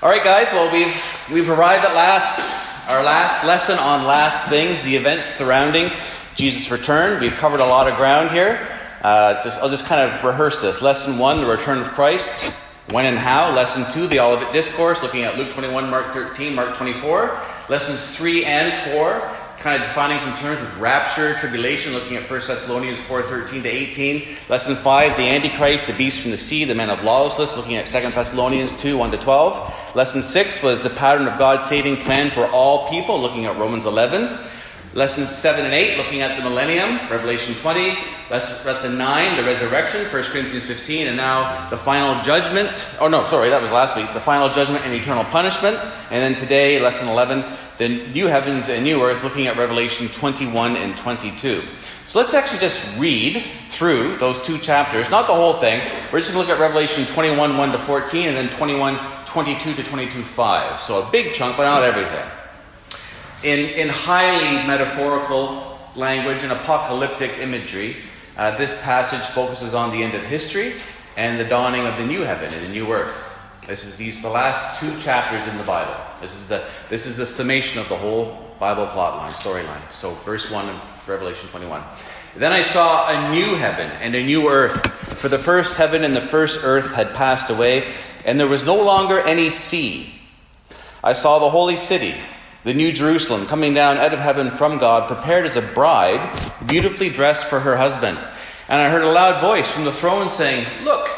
All right, guys. Well, we've we've arrived at last our last lesson on last things, the events surrounding Jesus' return. We've covered a lot of ground here. Uh, just I'll just kind of rehearse this. Lesson one: the return of Christ. When and how. Lesson two: the Olivet Discourse, looking at Luke 21, Mark 13, Mark 24. Lessons three and four kind of defining some terms with rapture, tribulation, looking at 1 Thessalonians 4 13 to 18. Lesson 5, the Antichrist, the beast from the sea, the man of lawlessness, looking at 2 Thessalonians 2 1 to 12. Lesson 6 was the pattern of God's saving plan for all people, looking at Romans 11. Lessons 7 and 8, looking at the millennium, Revelation 20. Lesson 9, the resurrection, 1 Corinthians 15. And now the final judgment. Oh, no, sorry, that was last week. The final judgment and eternal punishment. And then today, lesson 11, the new heavens and new earth, looking at Revelation 21 and 22. So let's actually just read through those two chapters, not the whole thing. We're just going to look at Revelation 21 1 to 14 and then 21 22 to 22 5. So a big chunk, but not everything. In, in highly metaphorical language and apocalyptic imagery, uh, this passage focuses on the end of history and the dawning of the new heaven and the new earth. This is these the last two chapters in the Bible. This is the this is the summation of the whole Bible plot line, storyline. So verse 1 of Revelation 21. Then I saw a new heaven and a new earth, for the first heaven and the first earth had passed away, and there was no longer any sea. I saw the holy city, the new Jerusalem, coming down out of heaven from God, prepared as a bride, beautifully dressed for her husband. And I heard a loud voice from the throne saying, Look,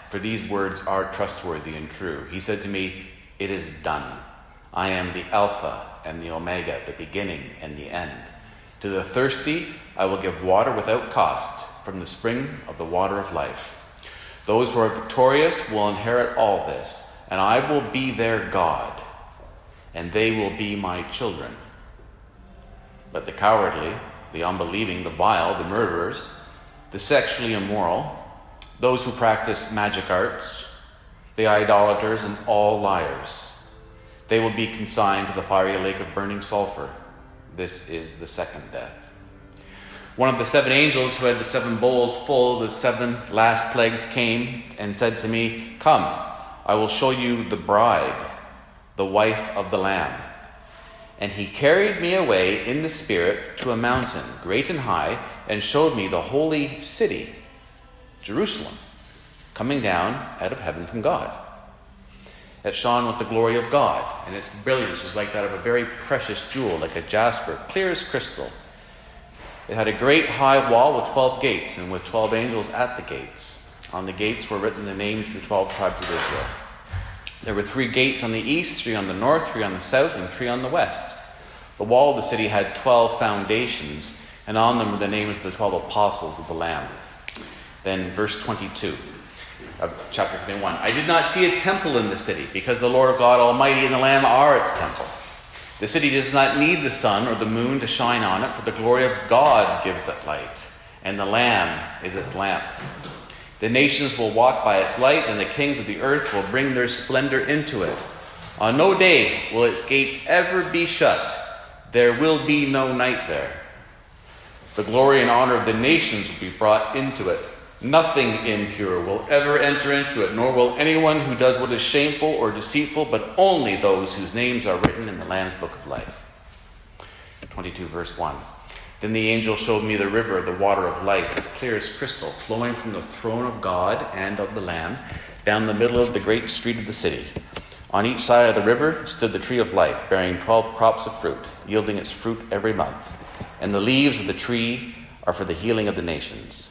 for these words are trustworthy and true. He said to me, It is done. I am the Alpha and the Omega, the beginning and the end. To the thirsty, I will give water without cost from the spring of the water of life. Those who are victorious will inherit all this, and I will be their God, and they will be my children. But the cowardly, the unbelieving, the vile, the murderers, the sexually immoral, those who practice magic arts, the idolaters, and all liars. They will be consigned to the fiery lake of burning sulfur. This is the second death. One of the seven angels who had the seven bowls full of the seven last plagues came and said to me, Come, I will show you the bride, the wife of the Lamb. And he carried me away in the Spirit to a mountain, great and high, and showed me the holy city Jerusalem, coming down out of heaven from God. It shone with the glory of God, and its brilliance was like that of a very precious jewel, like a jasper, clear as crystal. It had a great high wall with twelve gates, and with twelve angels at the gates. On the gates were written the names of the twelve tribes of Israel. There were three gates on the east, three on the north, three on the south, and three on the west. The wall of the city had twelve foundations, and on them were the names of the twelve apostles of the Lamb. Then, verse 22 of chapter 21. I did not see a temple in the city, because the Lord God Almighty and the Lamb are its temple. The city does not need the sun or the moon to shine on it, for the glory of God gives it light, and the Lamb is its lamp. The nations will walk by its light, and the kings of the earth will bring their splendor into it. On no day will its gates ever be shut. There will be no night there. The glory and honor of the nations will be brought into it Nothing impure will ever enter into it, nor will anyone who does what is shameful or deceitful, but only those whose names are written in the Lamb's book of life. 22, verse 1. Then the angel showed me the river, the water of life, as clear as crystal, flowing from the throne of God and of the Lamb down the middle of the great street of the city. On each side of the river stood the tree of life, bearing twelve crops of fruit, yielding its fruit every month. And the leaves of the tree are for the healing of the nations.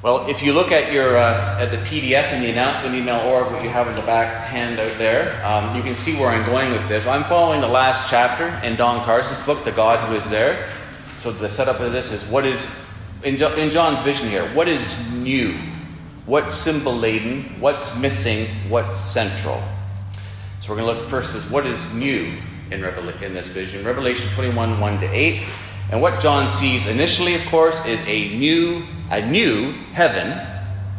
Well, if you look at your uh, at the PDF in the announcement email or what you have in the back handout there, um, you can see where I'm going with this. I'm following the last chapter in Don Carson's book, The God Who Is There. So the setup of this is what is in, in John's vision here. What is new? What's symbol laden? What's missing? What's central? So we're going to look first as what is new in, Revel- in this vision. Revelation 21 1 to 8. And what John sees initially, of course, is a new, a new heaven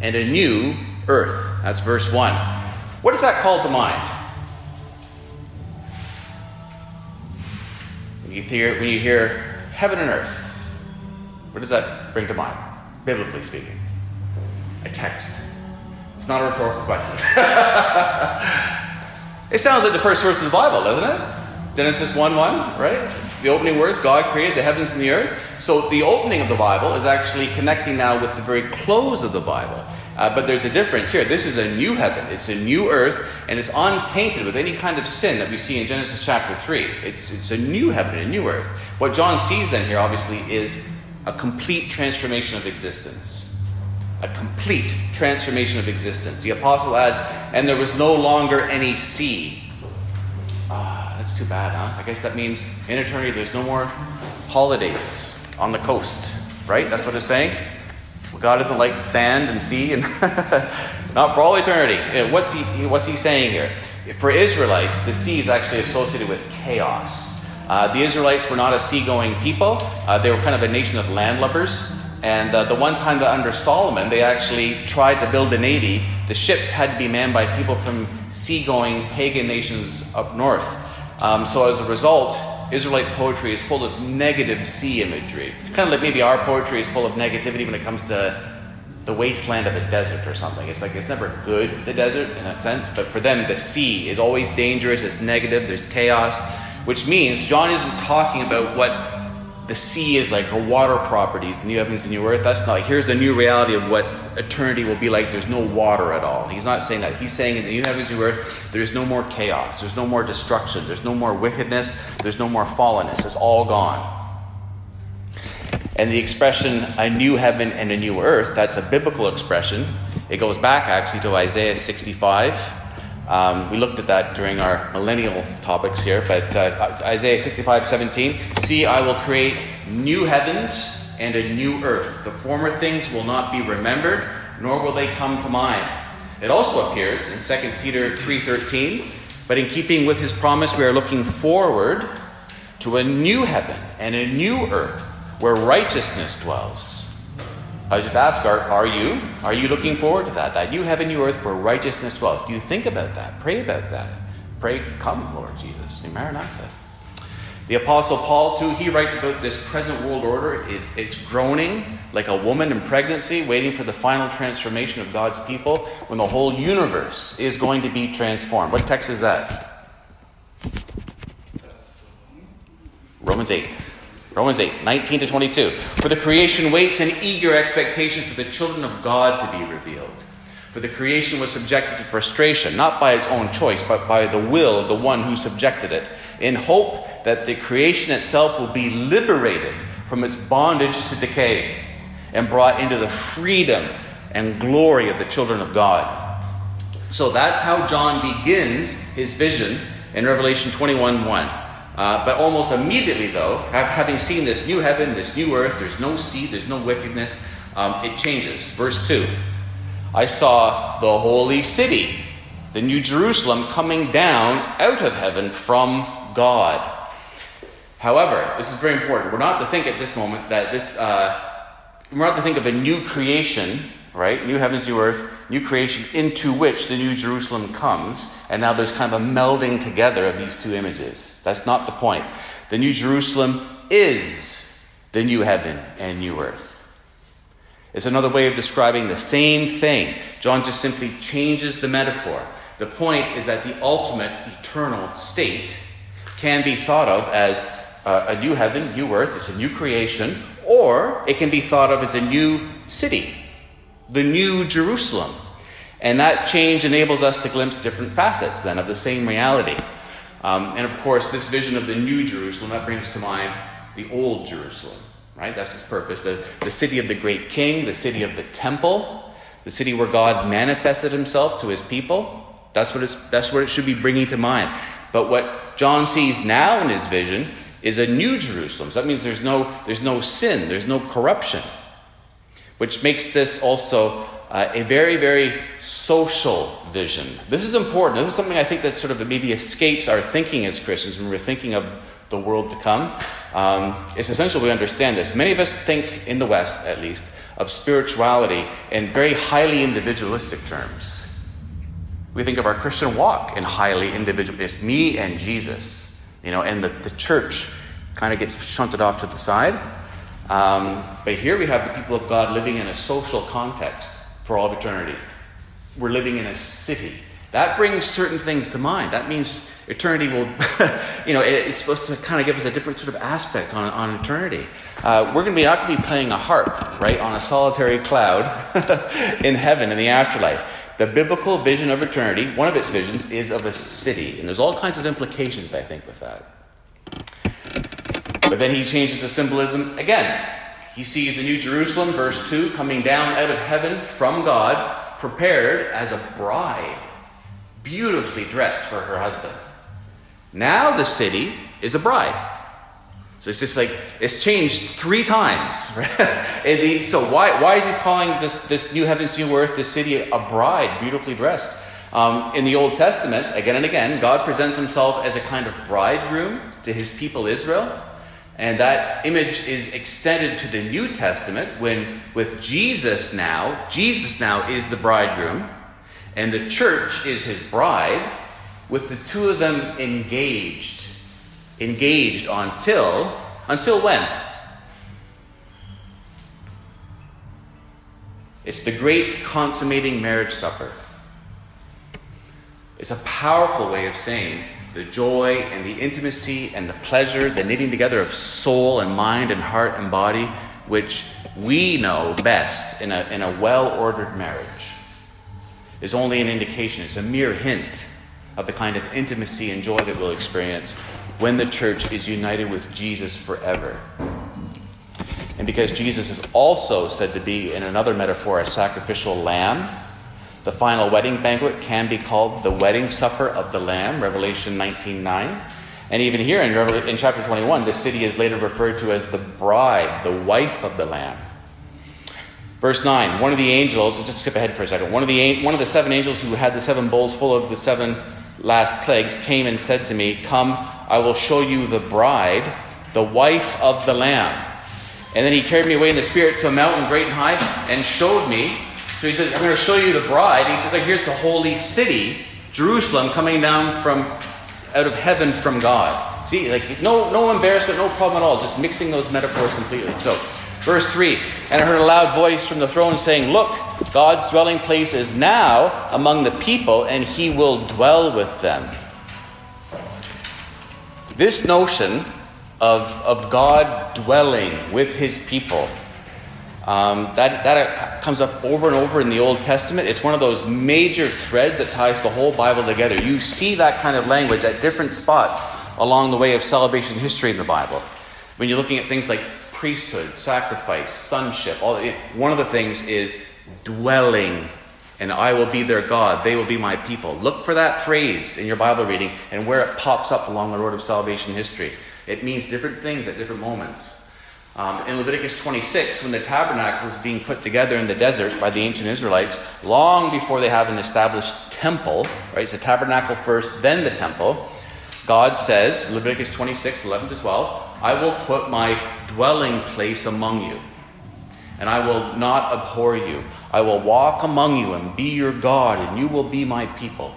and a new earth. That's verse 1. What does that call to mind? When you hear, when you hear heaven and earth, what does that bring to mind, biblically speaking? A text. It's not a rhetorical question. it sounds like the first verse of the Bible, doesn't it? Genesis 1 1, right? The opening words God created the heavens and the earth. So the opening of the Bible is actually connecting now with the very close of the Bible. Uh, but there's a difference here. This is a new heaven, it's a new earth, and it's untainted with any kind of sin that we see in Genesis chapter 3. It's, it's a new heaven, a new earth. What John sees then here, obviously, is a complete transformation of existence. A complete transformation of existence. The apostle adds, and there was no longer any sea that's too bad, huh? I guess that means in eternity there's no more holidays on the coast, right? That's what it's saying. God isn't like sand and sea, and not for all eternity. What's he, what's he saying here? For Israelites, the sea is actually associated with chaos. Uh, the Israelites were not a seagoing people, uh, they were kind of a nation of landlubbers. And uh, the one time that under Solomon, they actually tried to build a navy, the ships had to be manned by people from seagoing pagan nations up north. Um, so as a result, Israelite poetry is full of negative sea imagery. Kind of like maybe our poetry is full of negativity when it comes to the wasteland of a desert or something. It's like it's never good, the desert, in a sense, but for them, the sea is always dangerous, it's negative, there's chaos, which means John isn't talking about what the sea is like or water properties, the new heavens and new earth. That's not. Here's the new reality of what eternity will be like. There's no water at all. He's not saying that. He's saying in the new heavens and earth, there's no more chaos. There's no more destruction. There's no more wickedness. There's no more fallenness. It's all gone. And the expression a new heaven and a new earth, that's a biblical expression. It goes back actually to Isaiah 65. Um, we looked at that during our millennial topics here, but uh, Isaiah 65 17. See, I will create new heavens and a new earth. The former things will not be remembered, nor will they come to mind. It also appears in 2 Peter 3:13, but in keeping with his promise, we are looking forward to a new heaven and a new earth where righteousness dwells. I just ask, are, are you? Are you looking forward to that? That new heaven, new earth where righteousness dwells. Do you think about that? Pray about that. Pray, come, Lord Jesus. In Maranatha. The Apostle Paul, too, he writes about this present world order. It, it's groaning like a woman in pregnancy, waiting for the final transformation of God's people when the whole universe is going to be transformed. What text is that? Romans 8. Romans 8, 19 to 22. For the creation waits in eager expectation for the children of God to be revealed. For the creation was subjected to frustration, not by its own choice, but by the will of the one who subjected it, in hope that the creation itself will be liberated from its bondage to decay and brought into the freedom and glory of the children of God. So that's how John begins his vision in Revelation 21 1. Uh, but almost immediately, though, having seen this new heaven, this new earth, there's no sea, there's no wickedness, um, it changes. Verse 2 I saw the holy city, the new Jerusalem, coming down out of heaven from God. However, this is very important. We're not to think at this moment that this, uh, we're not to think of a new creation, right? New heavens, new earth, new creation into which the new Jerusalem comes. And now there's kind of a melding together of these two images. That's not the point. The new Jerusalem is the new heaven and new earth. It's another way of describing the same thing. John just simply changes the metaphor. The point is that the ultimate eternal state can be thought of as a new heaven, new earth, it's a new creation, or it can be thought of as a new city, the new Jerusalem. And that change enables us to glimpse different facets then of the same reality. Um, and of course, this vision of the new Jerusalem, that brings to mind the old Jerusalem, right? That's its purpose. The, the city of the great king, the city of the temple, the city where God manifested himself to his people. That's what, it's, that's what it should be bringing to mind. But what John sees now in his vision is a new Jerusalem. So that means there's no, there's no sin, there's no corruption, which makes this also uh, a very, very social vision. This is important. This is something I think that sort of maybe escapes our thinking as Christians when we're thinking of the world to come. Um, it's essential we understand this. Many of us think, in the West at least, of spirituality in very highly individualistic terms. We think of our Christian walk in highly individualist, me and Jesus, you know, and the, the church kind of gets shunted off to the side. Um, but here we have the people of God living in a social context for all of eternity. We're living in a city. That brings certain things to mind. That means eternity will, you know, it's supposed to kind of give us a different sort of aspect on, on eternity. Uh, we're going to be not going to be playing a harp, right, on a solitary cloud in heaven in the afterlife. The biblical vision of eternity, one of its visions, is of a city. And there's all kinds of implications, I think, with that. But then he changes the symbolism again. He sees the New Jerusalem, verse 2, coming down out of heaven from God, prepared as a bride, beautifully dressed for her husband. Now the city is a bride. So it's just like it's changed three times. the, so why, why is he calling this, this new heavens, new earth, this city a bride, beautifully dressed? Um, in the Old Testament, again and again, God presents himself as a kind of bridegroom to his people Israel. And that image is extended to the New Testament when, with Jesus now, Jesus now is the bridegroom, and the church is his bride, with the two of them engaged. Engaged until, until when? It's the great consummating marriage supper. It's a powerful way of saying the joy and the intimacy and the pleasure, the knitting together of soul and mind and heart and body, which we know best in a, in a well ordered marriage, is only an indication, it's a mere hint of the kind of intimacy and joy that we'll experience when the church is united with Jesus forever. And because Jesus is also said to be, in another metaphor, a sacrificial lamb the final wedding banquet can be called the wedding supper of the Lamb, Revelation 19:9. And even here in, in chapter 21, the city is later referred to as the bride, the wife of the Lamb. Verse 9, one of the angels, just skip ahead for a second. One of, the, one of the seven angels who had the seven bowls full of the seven last plagues came and said to me, Come, I will show you the bride, the wife of the Lamb. And then he carried me away in the Spirit to a mountain great and high and showed me so he said, I'm going to show you the bride. And he said, here's the holy city, Jerusalem, coming down from out of heaven from God. See, like no no embarrassment, no problem at all, just mixing those metaphors completely. So verse 3 And I heard a loud voice from the throne saying, Look, God's dwelling place is now among the people, and he will dwell with them. This notion of, of God dwelling with his people um, that, that comes up over and over in the Old Testament. It's one of those major threads that ties the whole Bible together. You see that kind of language at different spots along the way of salvation history in the Bible. When you're looking at things like priesthood, sacrifice, sonship, all, one of the things is dwelling, and I will be their God, they will be my people. Look for that phrase in your Bible reading and where it pops up along the road of salvation history. It means different things at different moments. Um, in Leviticus 26, when the tabernacle is being put together in the desert by the ancient Israelites, long before they have an established temple, right? The tabernacle first, then the temple. God says, Leviticus 26, 11 to 12, I will put my dwelling place among you, and I will not abhor you. I will walk among you and be your God, and you will be my people.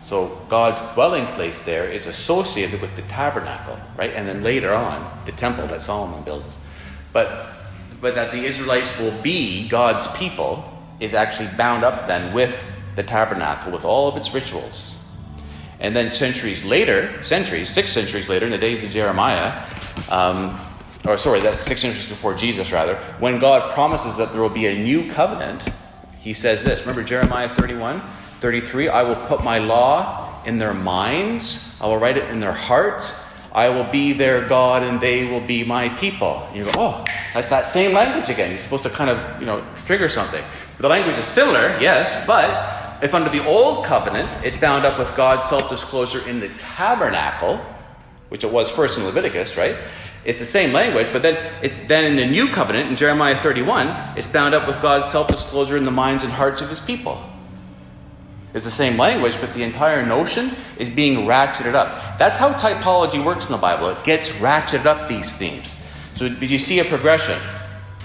So God's dwelling place there is associated with the tabernacle, right? And then later on, the temple that Solomon builds. But but that the Israelites will be God's people is actually bound up then with the tabernacle, with all of its rituals. And then centuries later, centuries, six centuries later, in the days of Jeremiah, um, or sorry, that's six centuries before Jesus, rather, when God promises that there will be a new covenant, he says this. Remember Jeremiah 31? 33 I will put my law in their minds, I will write it in their hearts. I will be their God and they will be my people. And you go, oh, that's that same language again. You're supposed to kind of, you know, trigger something. The language is similar, yes, but if under the old covenant it's bound up with God's self disclosure in the tabernacle, which it was first in Leviticus, right? It's the same language, but then it's then in the new covenant in Jeremiah 31, it's bound up with God's self-disclosure in the minds and hearts of his people. It's the same language, but the entire notion is being ratcheted up. That's how typology works in the Bible. It gets ratcheted up these themes. So you see a progression.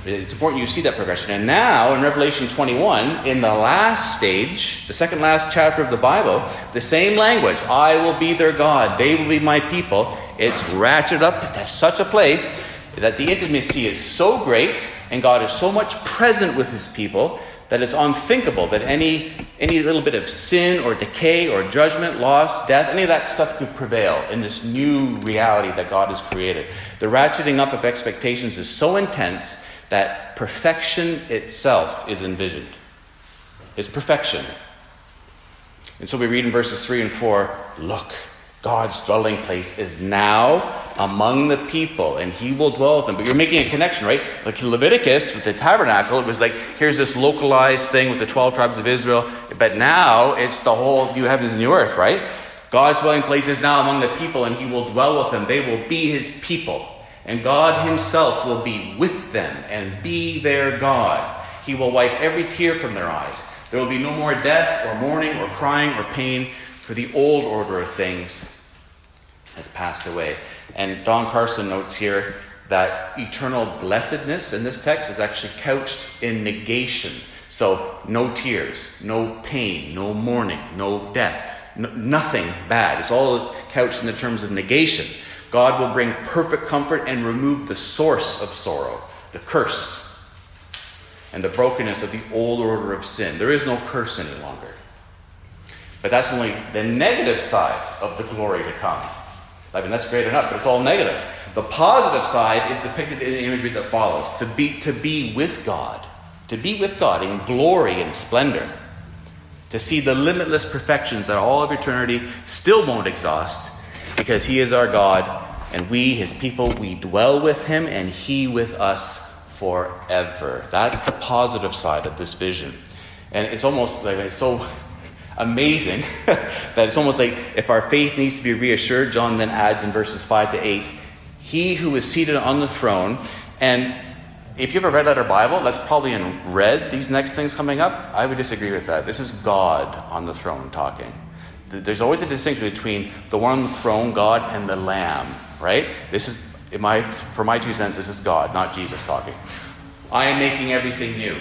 It's important you see that progression. And now, in Revelation 21, in the last stage, the second last chapter of the Bible, the same language I will be their God, they will be my people. It's ratcheted up to such a place that the intimacy is so great and God is so much present with his people that it's unthinkable that any, any little bit of sin or decay or judgment, loss, death, any of that stuff could prevail in this new reality that God has created. The ratcheting up of expectations is so intense that perfection itself is envisioned. It's perfection. And so we read in verses 3 and 4 look, God's dwelling place is now among the people, and he will dwell with them. But you're making a connection, right? Like Leviticus with the tabernacle, it was like, here's this localized thing with the 12 tribes of Israel. But now it's the whole new heavens and new earth, right? God's dwelling place is now among the people, and he will dwell with them. They will be his people. And God himself will be with them and be their God. He will wipe every tear from their eyes. There will be no more death or mourning or crying or pain, for the old order of things has passed away. And Don Carson notes here that eternal blessedness in this text is actually couched in negation. So, no tears, no pain, no mourning, no death, no, nothing bad. It's all couched in the terms of negation. God will bring perfect comfort and remove the source of sorrow, the curse, and the brokenness of the old order of sin. There is no curse any longer. But that's only the negative side of the glory to come. I mean, that's great enough, but it's all negative. The positive side is depicted in the imagery that follows to be, to be with God, to be with God in glory and splendor, to see the limitless perfections that all of eternity still won't exhaust because He is our God, and we, His people, we dwell with Him, and He with us forever. That's the positive side of this vision. And it's almost like it's so amazing that it's almost like if our faith needs to be reassured, John then adds in verses 5 to 8, He who is seated on the throne, and if you ever read out our Bible, that's probably in red, these next things coming up. I would disagree with that. This is God on the throne talking. There's always a distinction between the one on the throne, God, and the Lamb, right? This is, my, for my two cents, this is God, not Jesus talking. I am making everything new.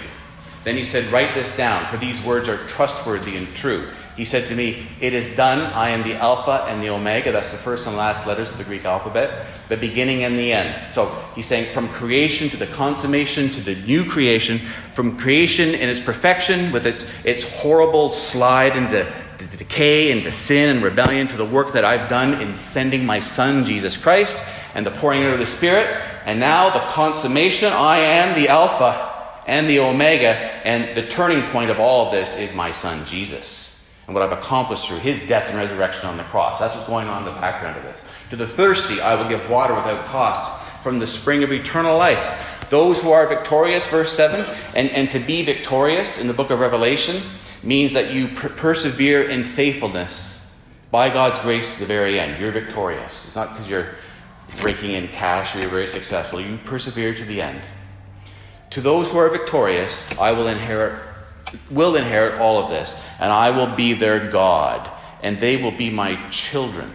Then he said, Write this down, for these words are trustworthy and true. He said to me, It is done. I am the Alpha and the Omega. That's the first and last letters of the Greek alphabet, the beginning and the end. So he's saying from creation to the consummation to the new creation, from creation in its perfection with its, its horrible slide into the decay and to sin and rebellion to the work that I've done in sending my Son, Jesus Christ, and the pouring out of the Spirit. And now the consummation, I am the Alpha and the Omega, and the turning point of all of this is my Son, Jesus. And what I've accomplished through his death and resurrection on the cross. That's what's going on in the background of this. To the thirsty, I will give water without cost from the spring of eternal life. Those who are victorious, verse 7, and, and to be victorious in the book of Revelation means that you per- persevere in faithfulness by God's grace to the very end. You're victorious. It's not because you're raking in cash or you're very successful. You persevere to the end. To those who are victorious, I will inherit will inherit all of this, and I will be their God, and they will be my children.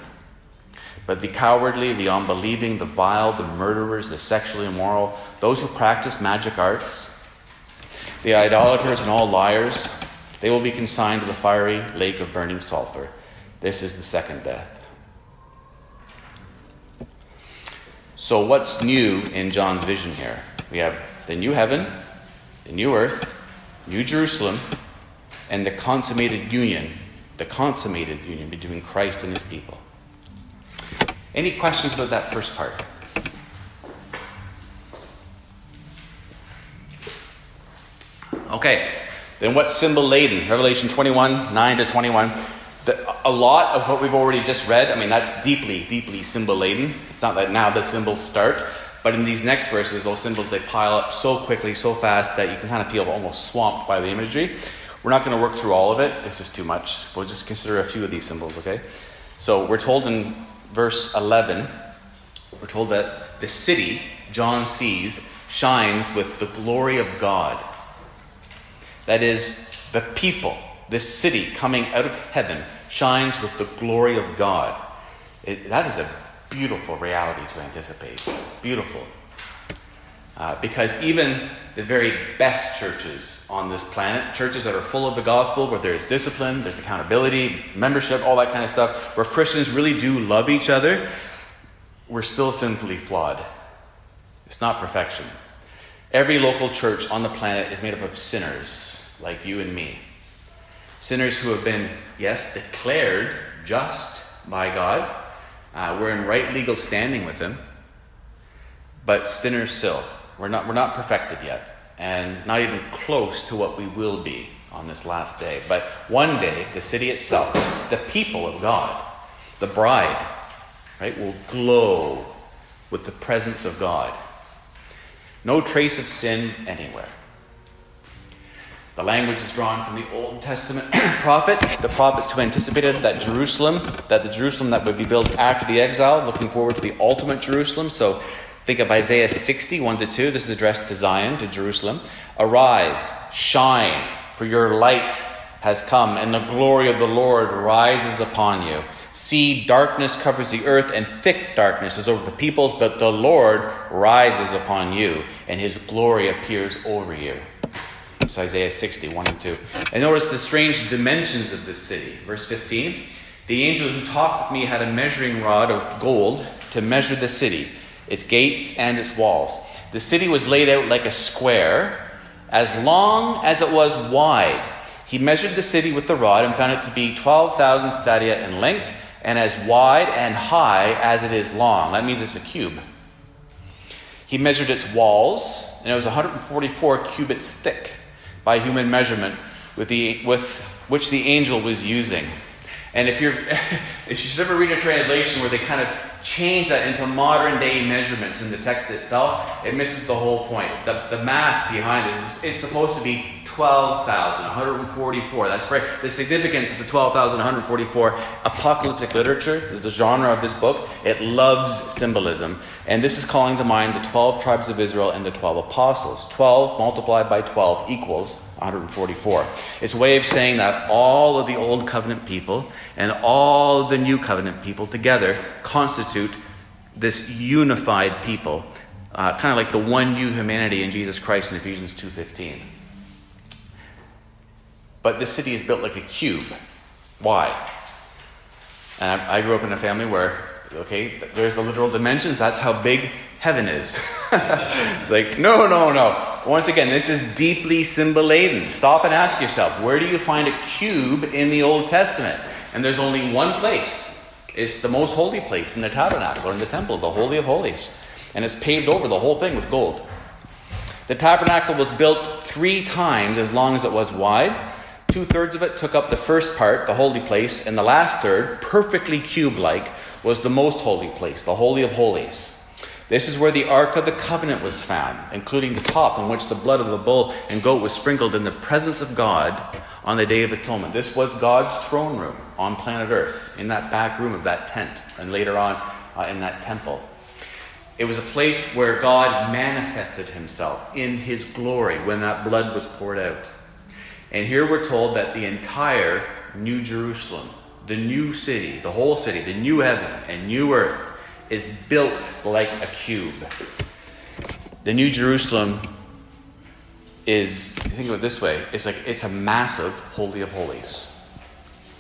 But the cowardly, the unbelieving, the vile, the murderers, the sexually immoral, those who practice magic arts, the idolaters and all liars, they will be consigned to the fiery lake of burning sulfur. This is the second death. So, what's new in John's vision here? We have the new heaven, the new earth, New Jerusalem, and the consummated union, the consummated union between Christ and his people. Any questions about that first part? Okay, then what's symbol laden? Revelation 21, 9 to 21. The, a lot of what we've already just read, I mean, that's deeply, deeply symbol laden. It's not that now the symbols start, but in these next verses, those symbols they pile up so quickly, so fast that you can kind of feel almost swamped by the imagery. We're not going to work through all of it. This is too much. We'll just consider a few of these symbols, okay? So we're told in verse 11, we're told that the city John sees shines with the glory of God. That is, the people, this city coming out of heaven, shines with the glory of God. It, that is a beautiful reality to anticipate. Beautiful. Uh, because even the very best churches on this planet, churches that are full of the gospel, where there's discipline, there's accountability, membership, all that kind of stuff, where Christians really do love each other, we're still sinfully flawed. It's not perfection. Every local church on the planet is made up of sinners like you and me. Sinners who have been, yes, declared just by God. Uh, we're in right legal standing with Him, but sinners still. We're not, we're not perfected yet, and not even close to what we will be on this last day. But one day, the city itself, the people of God, the bride, right, will glow with the presence of God. No trace of sin anywhere. The language is drawn from the Old Testament prophets, the prophets who anticipated that Jerusalem, that the Jerusalem that would be built after the exile, looking forward to the ultimate Jerusalem. So think of Isaiah 60, 1 to 2. This is addressed to Zion, to Jerusalem. Arise, shine, for your light has come, and the glory of the Lord rises upon you. See, darkness covers the earth, and thick darkness is over the peoples, but the Lord rises upon you, and his glory appears over you. It's Isaiah 60, 1 and 2. And notice the strange dimensions of this city. Verse 15 The angel who talked with me had a measuring rod of gold to measure the city, its gates and its walls. The city was laid out like a square, as long as it was wide. He measured the city with the rod and found it to be 12,000 stadia in length and as wide and high as it is long. That means it's a cube. He measured its walls, and it was 144 cubits thick by human measurement, with, the, with which the angel was using. And if you're, if you should ever read a translation where they kind of change that into modern day measurements in the text itself, it misses the whole point. The, the math behind it is, is supposed to be 12,000, 144. That's very, the significance of the 12,000, 144. Apocalyptic literature is the genre of this book. It loves symbolism. And this is calling to mind the 12 tribes of Israel and the 12 apostles. 12 multiplied by 12 equals 144. It's a way of saying that all of the old covenant people and all of the new covenant people together constitute this unified people, uh, kind of like the one new humanity in Jesus Christ in Ephesians 2:15. But this city is built like a cube. Why? And I, grew up in a family where, okay, there's the literal dimensions. That's how big heaven is. it's like, no, no, no. Once again, this is deeply symbol laden. Stop and ask yourself, where do you find a cube in the Old Testament? And there's only one place. It's the most holy place in the tabernacle or in the temple, the Holy of Holies. And it's paved over the whole thing with gold. The tabernacle was built three times as long as it was wide. Two thirds of it took up the first part, the holy place, and the last third, perfectly cube like, was the most holy place, the Holy of Holies. This is where the Ark of the Covenant was found, including the top on which the blood of the bull and goat was sprinkled in the presence of God on the Day of Atonement. This was God's throne room on planet Earth, in that back room of that tent, and later on uh, in that temple. It was a place where God manifested himself in his glory when that blood was poured out. And here we're told that the entire New Jerusalem, the new city, the whole city, the new heaven and new earth, is built like a cube. The New Jerusalem is, think of it this way, it's like it's a massive Holy of Holies.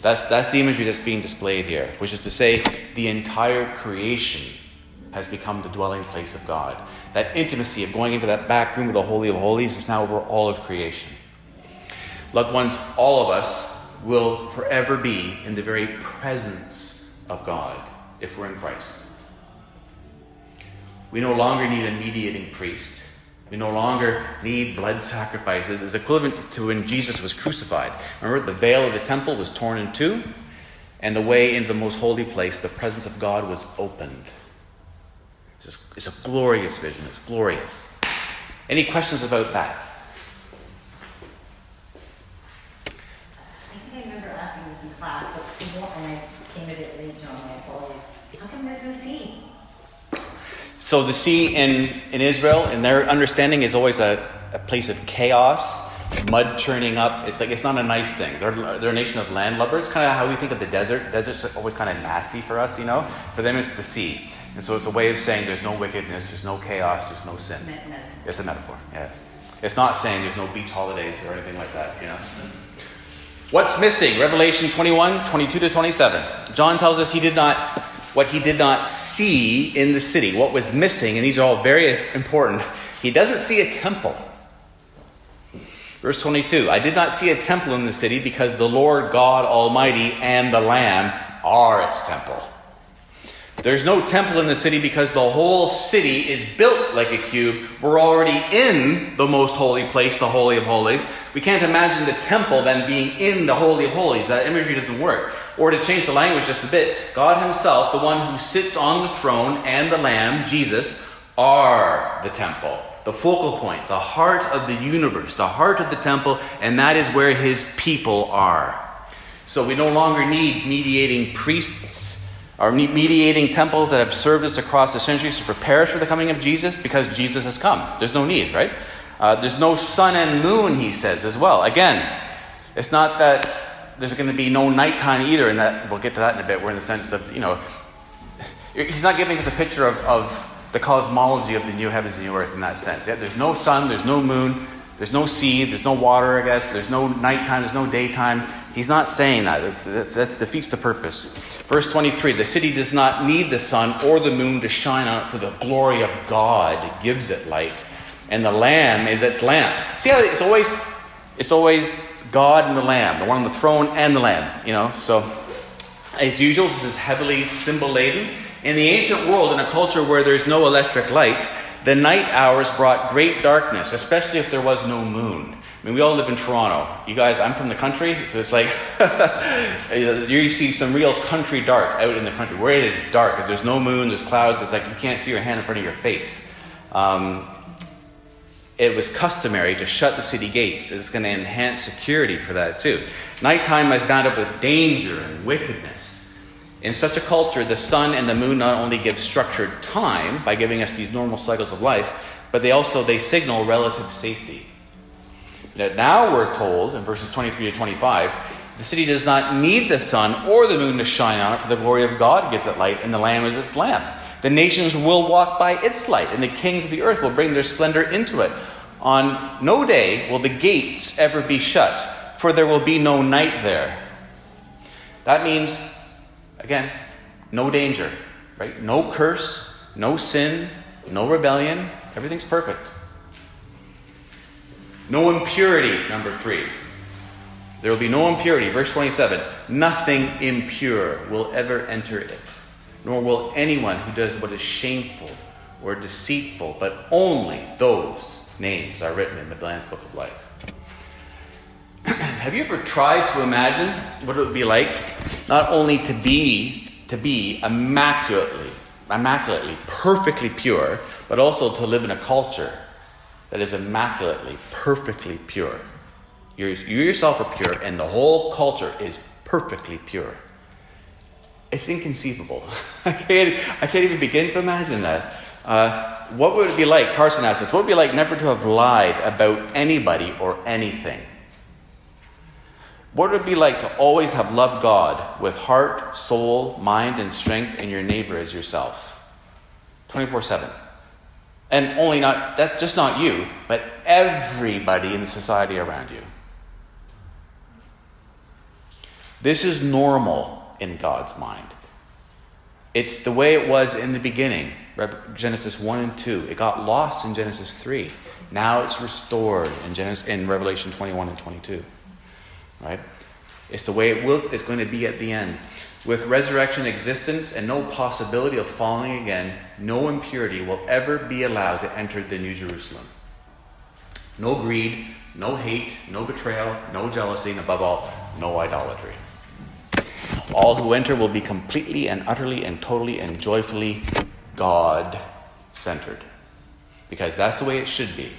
That's, that's the imagery that's being displayed here, which is to say, the entire creation has become the dwelling place of God. That intimacy of going into that back room of the Holy of Holies is now over all of creation. Loved ones, all of us will forever be in the very presence of God if we're in Christ. We no longer need a mediating priest. We no longer need blood sacrifices. It's equivalent to when Jesus was crucified. Remember, the veil of the temple was torn in two, and the way into the most holy place, the presence of God was opened. It's a, glorious vision. It's glorious. Any questions about that? I think I remember asking this in class, but more, and I came a bit late, John, my apologies. How come there's no sea? So the sea in, in Israel, in their understanding, is always a, a place of chaos, mud churning up. It's like it's not a nice thing. They're, they're a nation of landlubbers. Kind of how we think of the desert. Desert's always kind of nasty for us, you know. For them, it's the sea, and so it's a way of saying there's no wickedness, there's no chaos, there's no sin. It's a metaphor. Yeah, it's not saying there's no beach holidays or anything like that. You know. What's missing? Revelation 21, 22 to 27. John tells us he did not, what he did not see in the city. What was missing, and these are all very important. He doesn't see a temple. Verse 22 I did not see a temple in the city because the Lord God Almighty and the Lamb are its temple. There's no temple in the city because the whole city is built like a cube. We're already in the most holy place, the Holy of Holies. We can't imagine the temple then being in the Holy of Holies. That imagery doesn't work. Or to change the language just a bit, God Himself, the one who sits on the throne, and the Lamb, Jesus, are the temple. The focal point, the heart of the universe, the heart of the temple, and that is where His people are. So we no longer need mediating priests or mediating temples that have served us across the centuries to prepare us for the coming of Jesus because Jesus has come. There's no need, right? Uh, there's no sun and moon, he says as well. Again, it's not that there's going to be no nighttime either, and that we'll get to that in a bit. We're in the sense of, you know, he's not giving us a picture of, of the cosmology of the new heavens and new earth in that sense. Yeah, there's no sun, there's no moon, there's no sea, there's no water, I guess, there's no nighttime, there's no daytime. He's not saying that. That's, that, that defeats the purpose. Verse 23 The city does not need the sun or the moon to shine on it, for the glory of God gives it light, and the Lamb is its lamp. See how it's always, it's always God and the Lamb, the one on the throne and the Lamb, you know? So, as usual, this is heavily symbol laden. In the ancient world, in a culture where there's no electric light, the night hours brought great darkness, especially if there was no moon. I mean, we all live in Toronto. You guys, I'm from the country, so it's like you see some real country dark out in the country. Where it is dark, if there's no moon, there's clouds, it's like you can't see your hand in front of your face. Um, it was customary to shut the city gates. It's going to enhance security for that too. Nighttime is bound up with danger and wickedness. In such a culture, the sun and the moon not only give structured time by giving us these normal cycles of life, but they also they signal relative safety. Now we're told in verses 23 to 25, the city does not need the sun or the moon to shine on it, for the glory of God gives it light, and the Lamb is its lamp. The nations will walk by its light, and the kings of the earth will bring their splendor into it. On no day will the gates ever be shut, for there will be no night there. That means, again, no danger, right? No curse, no sin, no rebellion. Everything's perfect. No impurity, number three. There will be no impurity. Verse 27 Nothing impure will ever enter it, nor will anyone who does what is shameful or deceitful, but only those names are written in the Lamb's Book of Life. Have you ever tried to imagine what it would be like not only to be to be immaculately, immaculately, perfectly pure, but also to live in a culture that is immaculately, perfectly pure. You're, you yourself are pure, and the whole culture is perfectly pure. It's inconceivable. I can't, I can't even begin to imagine that. Uh, what would it be like, Carson asked us, what would it be like never to have lied about anybody or anything? What would it be like to always have loved God with heart, soul, mind, and strength, and your neighbor as yourself? 24 7. And only not, that's just not you, but everybody in the society around you. This is normal in God's mind. It's the way it was in the beginning, Genesis 1 and 2. It got lost in Genesis 3. Now it's restored in, Genesis, in Revelation 21 and 22. Right? It's the way it will, it's going to be at the end. With resurrection existence and no possibility of falling again, no impurity will ever be allowed to enter the New Jerusalem. No greed, no hate, no betrayal, no jealousy, and above all, no idolatry. All who enter will be completely and utterly and totally and joyfully God centered. Because that's the way it should be.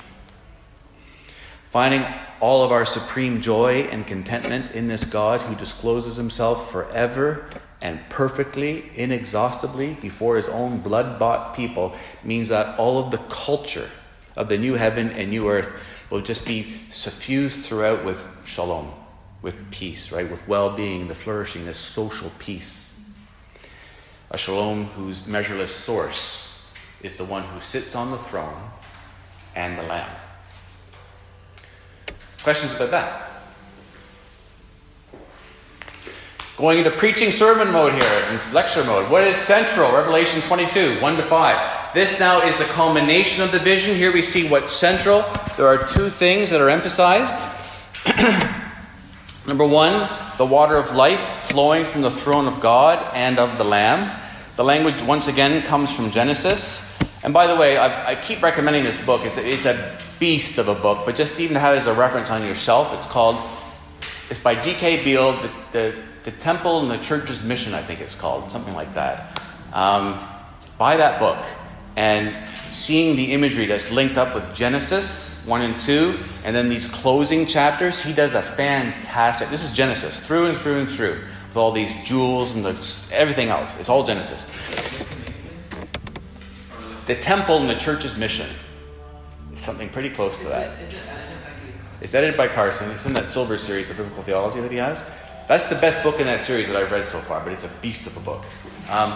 Finding all of our supreme joy and contentment in this God who discloses himself forever and perfectly, inexhaustibly before his own blood bought people means that all of the culture of the new heaven and new earth will just be suffused throughout with shalom, with peace, right? With well being, the flourishing, the social peace. A shalom whose measureless source is the one who sits on the throne and the Lamb. Questions about that? Going into preaching sermon mode here, lecture mode. What is central? Revelation 22, 1 to 5. This now is the culmination of the vision. Here we see what's central. There are two things that are emphasized. Number one, the water of life flowing from the throne of God and of the Lamb. The language, once again, comes from Genesis. And by the way, I, I keep recommending this book. It's a, it's a beast of a book, but just even to have it as a reference on your shelf, it's called, it's by G.K. Beale, the, the the Temple and the Church's Mission, I think it's called, something like that. Um, buy that book and seeing the imagery that's linked up with Genesis 1 and 2, and then these closing chapters, he does a fantastic. This is Genesis, through and through and through, with all these jewels and the, everything else. It's all Genesis. The temple and the church's mission. is something pretty close to that. Is it, is it edited by Carson? It's edited by Carson. It's in that silver series of biblical theology that he has. That's the best book in that series that I've read so far, but it's a beast of a book. Um,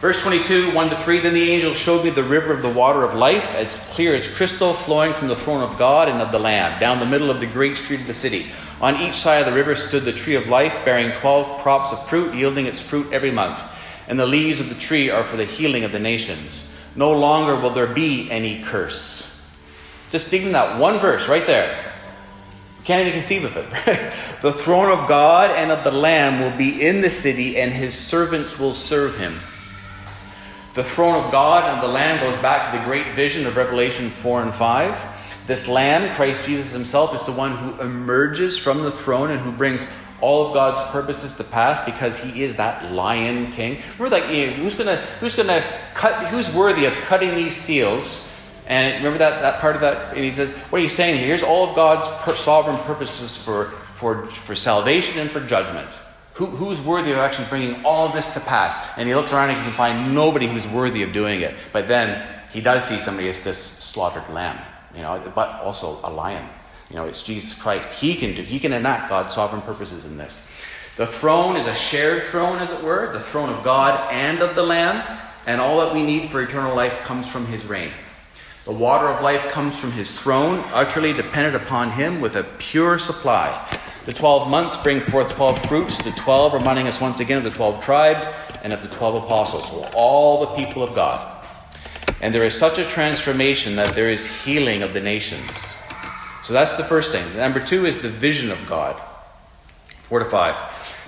verse 22, 1 to 3 Then the angel showed me the river of the water of life, as clear as crystal, flowing from the throne of God and of the Lamb, down the middle of the great street of the city. On each side of the river stood the tree of life, bearing twelve crops of fruit, yielding its fruit every month. And the leaves of the tree are for the healing of the nations. No longer will there be any curse. Just even that one verse right there. Can't even conceive of it. the throne of God and of the Lamb will be in the city, and his servants will serve him. The throne of God and the Lamb goes back to the great vision of Revelation 4 and 5. This Lamb, Christ Jesus himself, is the one who emerges from the throne and who brings all of God's purposes to pass because he is that lion king. Remember, like, you know, who's gonna who's gonna cut? Who's worthy of cutting these seals? And remember that, that part of that? And he says, What are you saying? Here's all of God's per- sovereign purposes for, for, for salvation and for judgment. Who, who's worthy of actually bringing all this to pass? And he looks around and he can find nobody who's worthy of doing it. But then he does see somebody as this slaughtered lamb, you know, but also a lion. You know, it's Jesus Christ. He can do, he can enact God's sovereign purposes in this. The throne is a shared throne, as it were, the throne of God and of the Lamb, and all that we need for eternal life comes from his reign. The water of life comes from his throne, utterly dependent upon him with a pure supply. The 12 months bring forth 12 fruits, the 12 reminding us once again of the 12 tribes and of the 12 apostles, so all the people of God. And there is such a transformation that there is healing of the nations. So that's the first thing. Number two is the vision of God. Four to five.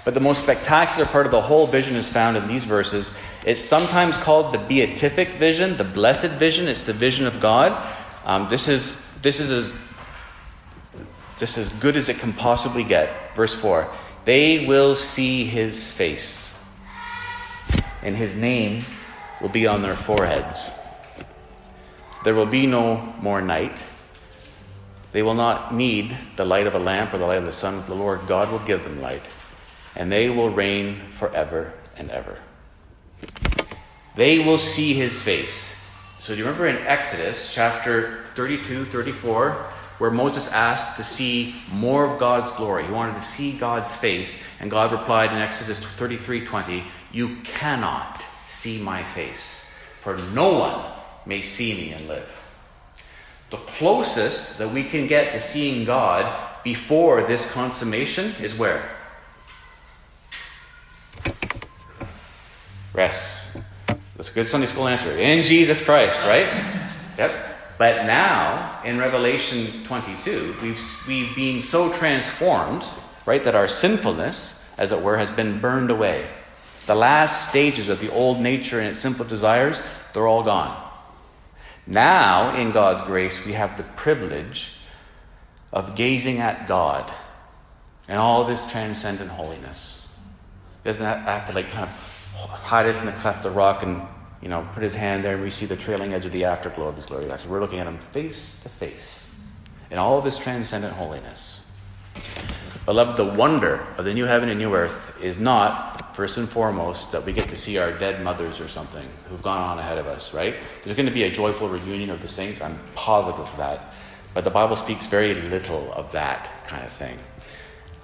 But the most spectacular part of the whole vision is found in these verses. It's sometimes called the beatific vision, the blessed vision. It's the vision of God. Um, this is this is this as good as it can possibly get. Verse four: They will see His face, and His name will be on their foreheads. There will be no more night. They will not need the light of a lamp or the light of the sun. The Lord God will give them light and they will reign forever and ever. They will see his face. So, do you remember in Exodus chapter 32, 34, where Moses asked to see more of God's glory? He wanted to see God's face, and God replied in Exodus 33, 20, You cannot see my face, for no one may see me and live. The closest that we can get to seeing God before this consummation is where? Rest. That's a good Sunday school answer. In Jesus Christ, right? Yep. But now, in Revelation 22, we've, we've been so transformed, right, that our sinfulness, as it were, has been burned away. The last stages of the old nature and its sinful desires, they're all gone. Now, in God's grace, we have the privilege of gazing at God and all of His transcendent holiness. Doesn't have to like kind of hide us in the cleft of the rock and you know put his hand there and we see the trailing edge of the afterglow of his glory. Actually, we're looking at him face to face in all of his transcendent holiness. Beloved, the wonder of the new heaven and new earth is not, first and foremost, that we get to see our dead mothers or something who've gone on ahead of us, right? There's going to be a joyful reunion of the saints. I'm positive of that. But the Bible speaks very little of that kind of thing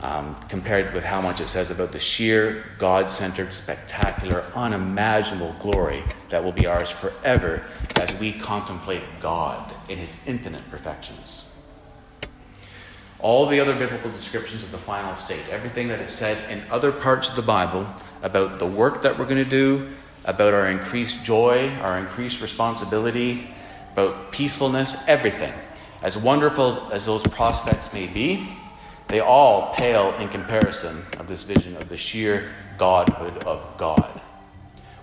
um, compared with how much it says about the sheer, God centered, spectacular, unimaginable glory that will be ours forever as we contemplate God in his infinite perfections. All the other biblical descriptions of the final state, everything that is said in other parts of the Bible about the work that we're going to do, about our increased joy, our increased responsibility, about peacefulness, everything. As wonderful as those prospects may be, they all pale in comparison of this vision of the sheer Godhood of God,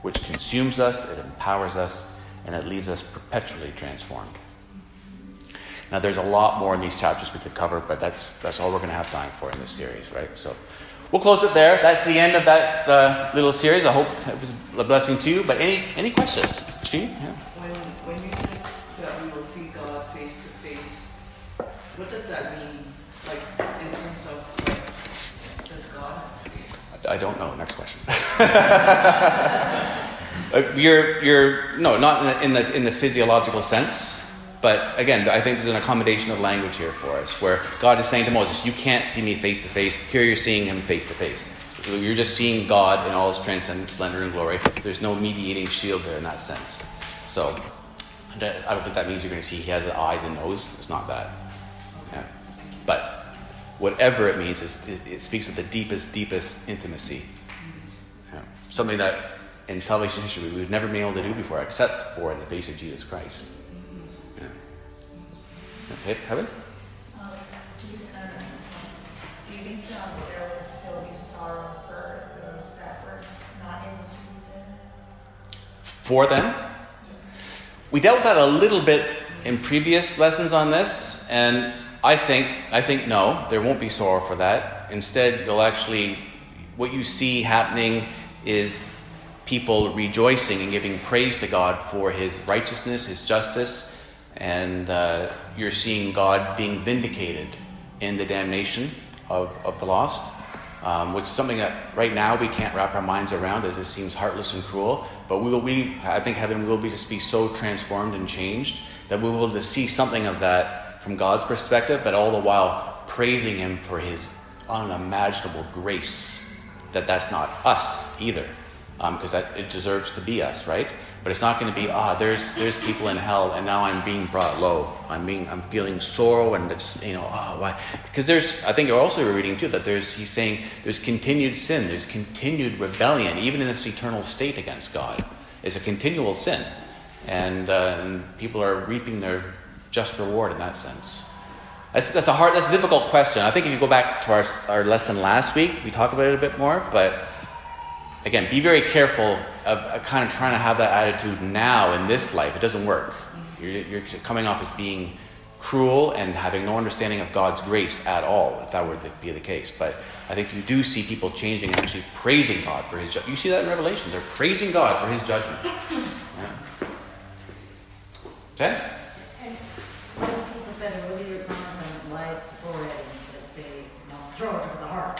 which consumes us, it empowers us, and it leaves us perpetually transformed. Now, there's a lot more in these chapters we could cover, but that's, that's all we're going to have time for in this series, right? So we'll close it there. That's the end of that uh, little series. I hope it was a blessing to you. But any, any questions? Gene? Yeah. When, when you say that we will see God face to face, what does that mean? Like, in terms of, like, does God have a face? I don't know. Next question. Uh, you're, you're, no, not in the, in the, in the physiological sense. But again, I think there's an accommodation of language here for us, where God is saying to Moses, You can't see me face to face. Here you're seeing him face to face. You're just seeing God in all his transcendent splendor and glory. There's no mediating shield there in that sense. So, I don't think that means you're going to see he has eyes and nose. It's not that. Whatever it means, it, speaks of the deepest, deepest intimacy. Something that in salvation history we've never been able to do before, except for in the face of Jesus Christ. Okay, you, do you think there would still be sorrow for those that were not able to be there? For them? We dealt with that a little bit in previous lessons on this, and I think I think no, there won't be sorrow for that. Instead, you'll actually what you see happening is people rejoicing and giving praise to God for his righteousness, his justice, and uh, you're seeing God being vindicated in the damnation of, of the lost, um, which is something that right now we can't wrap our minds around as it seems heartless and cruel. But we will be, I think heaven will be just be so transformed and changed that we will just see something of that from God's perspective, but all the while praising Him for His unimaginable grace. That that's not us either because um, it deserves to be us, right? But it's not going to be ah, there's there's people in hell, and now I'm being brought low. I'm being I'm feeling sorrow, and just you know ah, oh, why? Because there's I think you're also reading too that there's he's saying there's continued sin, there's continued rebellion, even in this eternal state against God, is a continual sin, and, uh, and people are reaping their just reward in that sense. That's, that's a hard, that's a difficult question. I think if you go back to our, our lesson last week, we talked about it a bit more, but again, be very careful of, kind of trying to have that attitude now in this life. It doesn't work. You're, you're coming off as being cruel and having no understanding of God's grace at all, if that were to be the case. But I think you do see people changing and actually praising God for His. You see that in Revelation. They're praising God for His judgment. Yeah. Okay. And people said, "What are your comments on why it's the forehead and say, throw it over the heart?"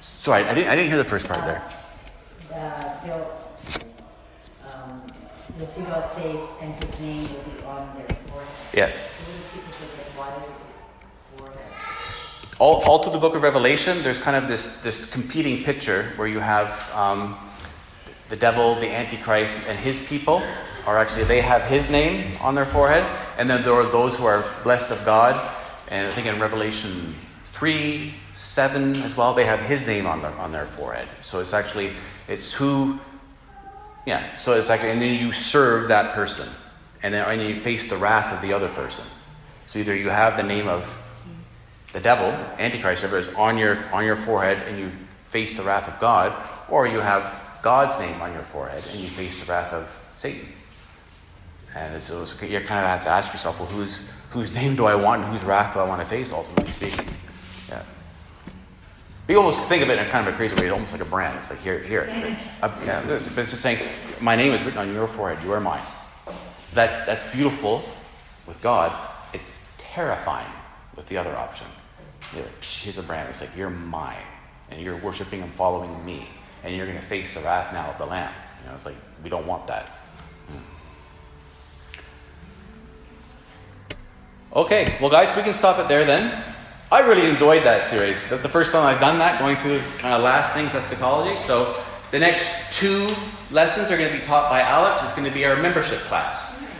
Sorry, I didn't. I didn't hear the first part there uh, they'll, um, you'll see God's face and his name will be on their forehead. Yeah. So people say, why is it forehead? All, all through the book of Revelation, there's kind of this, this competing picture where you have um, the devil, the Antichrist, and his people are actually, they have his name on their forehead. And then there are those who are blessed of God. And I think in Revelation 3, 7 as well, they have his name on their, on their forehead. So it's actually it's who, yeah. So it's actually, and then you serve that person, and then and you face the wrath of the other person. So either you have the name of the devil, Antichrist, whatever is on your on your forehead, and you face the wrath of God, or you have God's name on your forehead, and you face the wrath of Satan. And so you kind of have to ask yourself, well, whose whose name do I want, and whose wrath do I want to face? Ultimately speaking. You almost think of it in a kind of a crazy way, almost like a brand. It's like here, here. Uh, yeah, but it's just saying, my name is written on your forehead. You are mine. That's that's beautiful with God. It's terrifying with the other option. You're like, here's a brand. It's like you're mine, and you're worshiping and following me, and you're going to face the wrath now of the Lamb. You know, it's like we don't want that. Okay, well, guys, we can stop it there then. I really enjoyed that series. That's the first time I've done that, going through kind of last things eschatology. So the next two lessons are going to be taught by Alex. It's going to be our membership class.